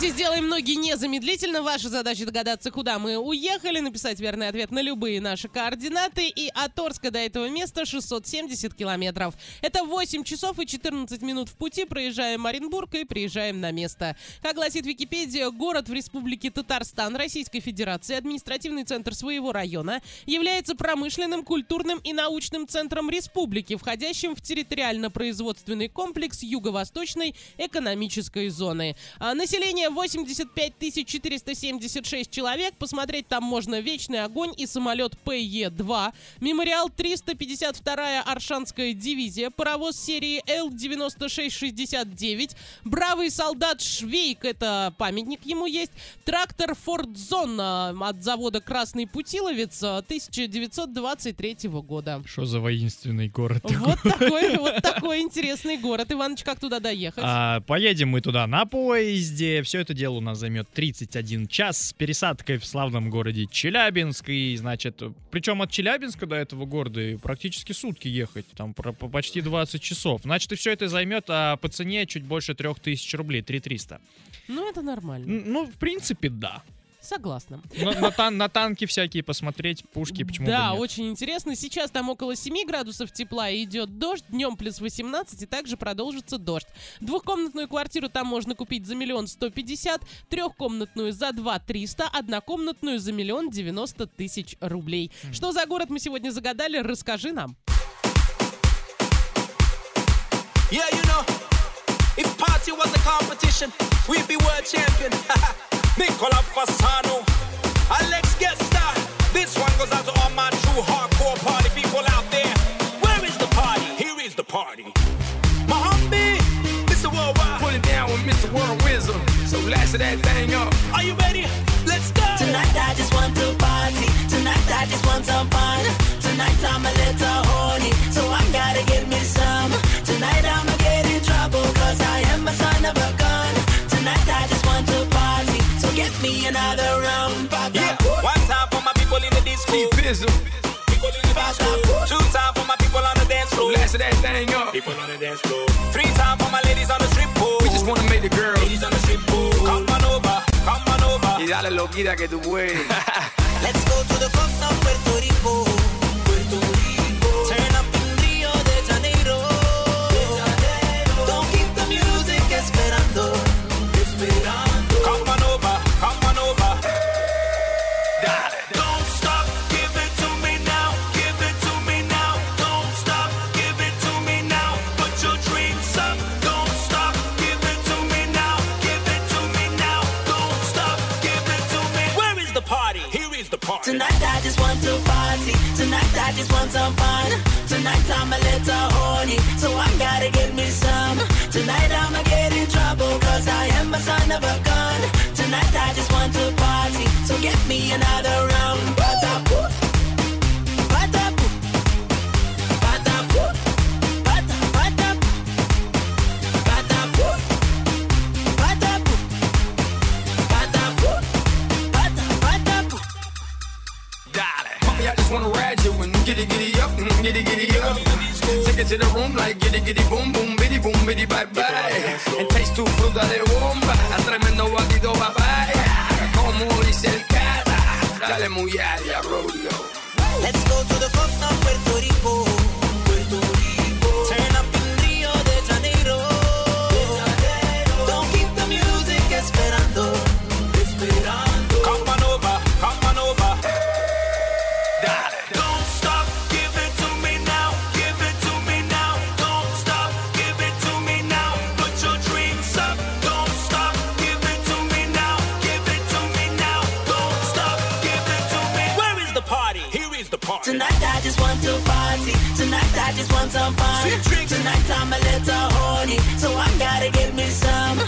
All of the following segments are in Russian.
давайте сделаем ноги незамедлительно. Ваша задача догадаться, куда мы уехали, написать верный ответ на любые наши координаты. И от Орска до этого места 670 километров. Это 8 часов и 14 минут в пути. Проезжаем Оренбург и приезжаем на место. Как гласит Википедия, город в республике Татарстан Российской Федерации, административный центр своего района, является промышленным, культурным и научным центром республики, входящим в территориально-производственный комплекс Юго-Восточной экономической зоны. А Население 85 476 человек. Посмотреть там можно «Вечный огонь» и самолет ПЕ-2. Мемориал 352-я Аршанская дивизия. Паровоз серии Л-9669. Бравый солдат Швейк, это памятник ему есть. Трактор Фордзон от завода «Красный Путиловец» 1923 года. Что за воинственный город такой? Вот такой, вот такой интересный город. Иваныч, как туда доехать? А, поедем мы туда на поезде. Все это дело у нас займет 31 час с пересадкой в славном городе Челябинск. И, значит, причем от Челябинска до этого города практически сутки ехать. Там про- по- почти 20 часов. Значит, и все это займет а, по цене чуть больше 3000 рублей, 3300. Ну, это нормально. Ну, в принципе, да. Согласна. На, на тан- на танки всякие посмотреть, пушки, почему бы да, очень интересно. Сейчас там около 7 градусов тепла и идет дождь, днем плюс 18, и также продолжится дождь. Двухкомнатную квартиру там можно купить за миллион сто пятьдесят, трехкомнатную за два триста, однокомнатную за миллион девяносто тысяч рублей. Что за город мы сегодня загадали, расскажи нам. Yeah, you know, if party was a competition, we'd be world champion. Nicola Fasano, Alex Gesta. This one goes out to all my true hardcore party people out there. Where is the party? Here is the party. Mohammed, Mr. Worldwide. Put it down with Mr. World Wisdom. So last of that thing up. Are you ready? Let's go. Tonight I just want to party. Tonight I just want some fun. Tonight I'm a little me another round. Ba- ba- Yeah, one time for my people in the disco. T-Pizzle. People in the bathroom. Two time for my people on the dance floor. Last of that thing up. People on the dance floor. Three time for my ladies on the strip pole. We just wanna make the girls. Ladies on the strip pole. Come on over, come on over. Y dale loquita que tú puedes. Let's go to the coast of Puerto Rico. Mommy, I just wanna ride you and giddy giddy up, mm, giddy giddy up. Take it to the room like giddy giddy boom boom, biddy boom biddy bye bye. And taste tu fruta de bomba, a tremendo batito papaya. Como dice el cara, dale muy rodeo. Let's go to the coast of Puerto Rico. Here is party. Tonight I just want to party. Tonight I just want some fun. Tonight I'm a little horny, so I gotta get me some.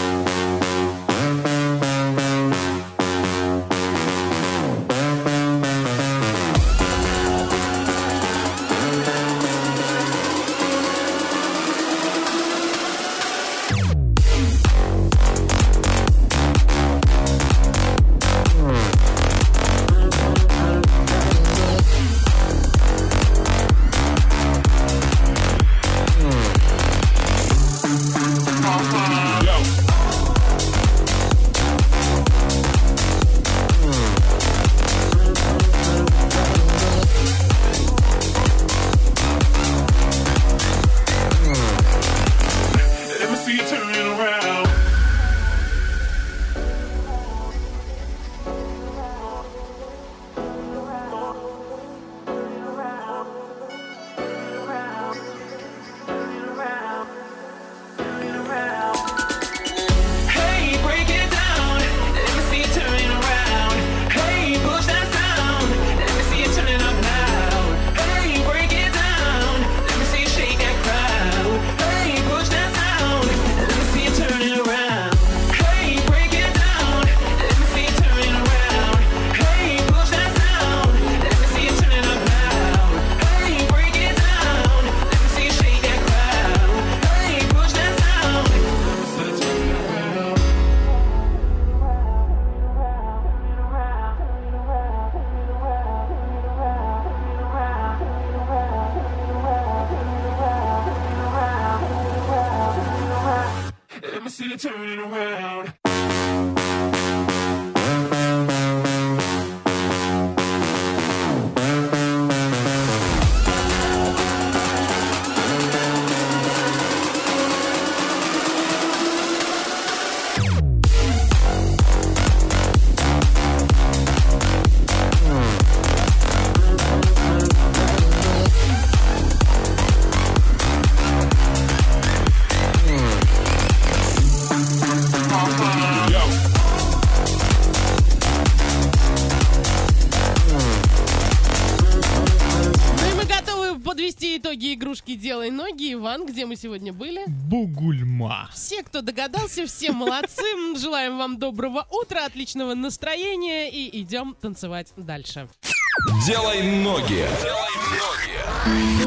feet see you turning around. другие игрушки «Делай ноги». Иван, где мы сегодня были? Бугульма. Все, кто догадался, все молодцы. Желаем вам доброго утра, отличного настроения и идем танцевать дальше. «Делай ноги». «Делай ноги».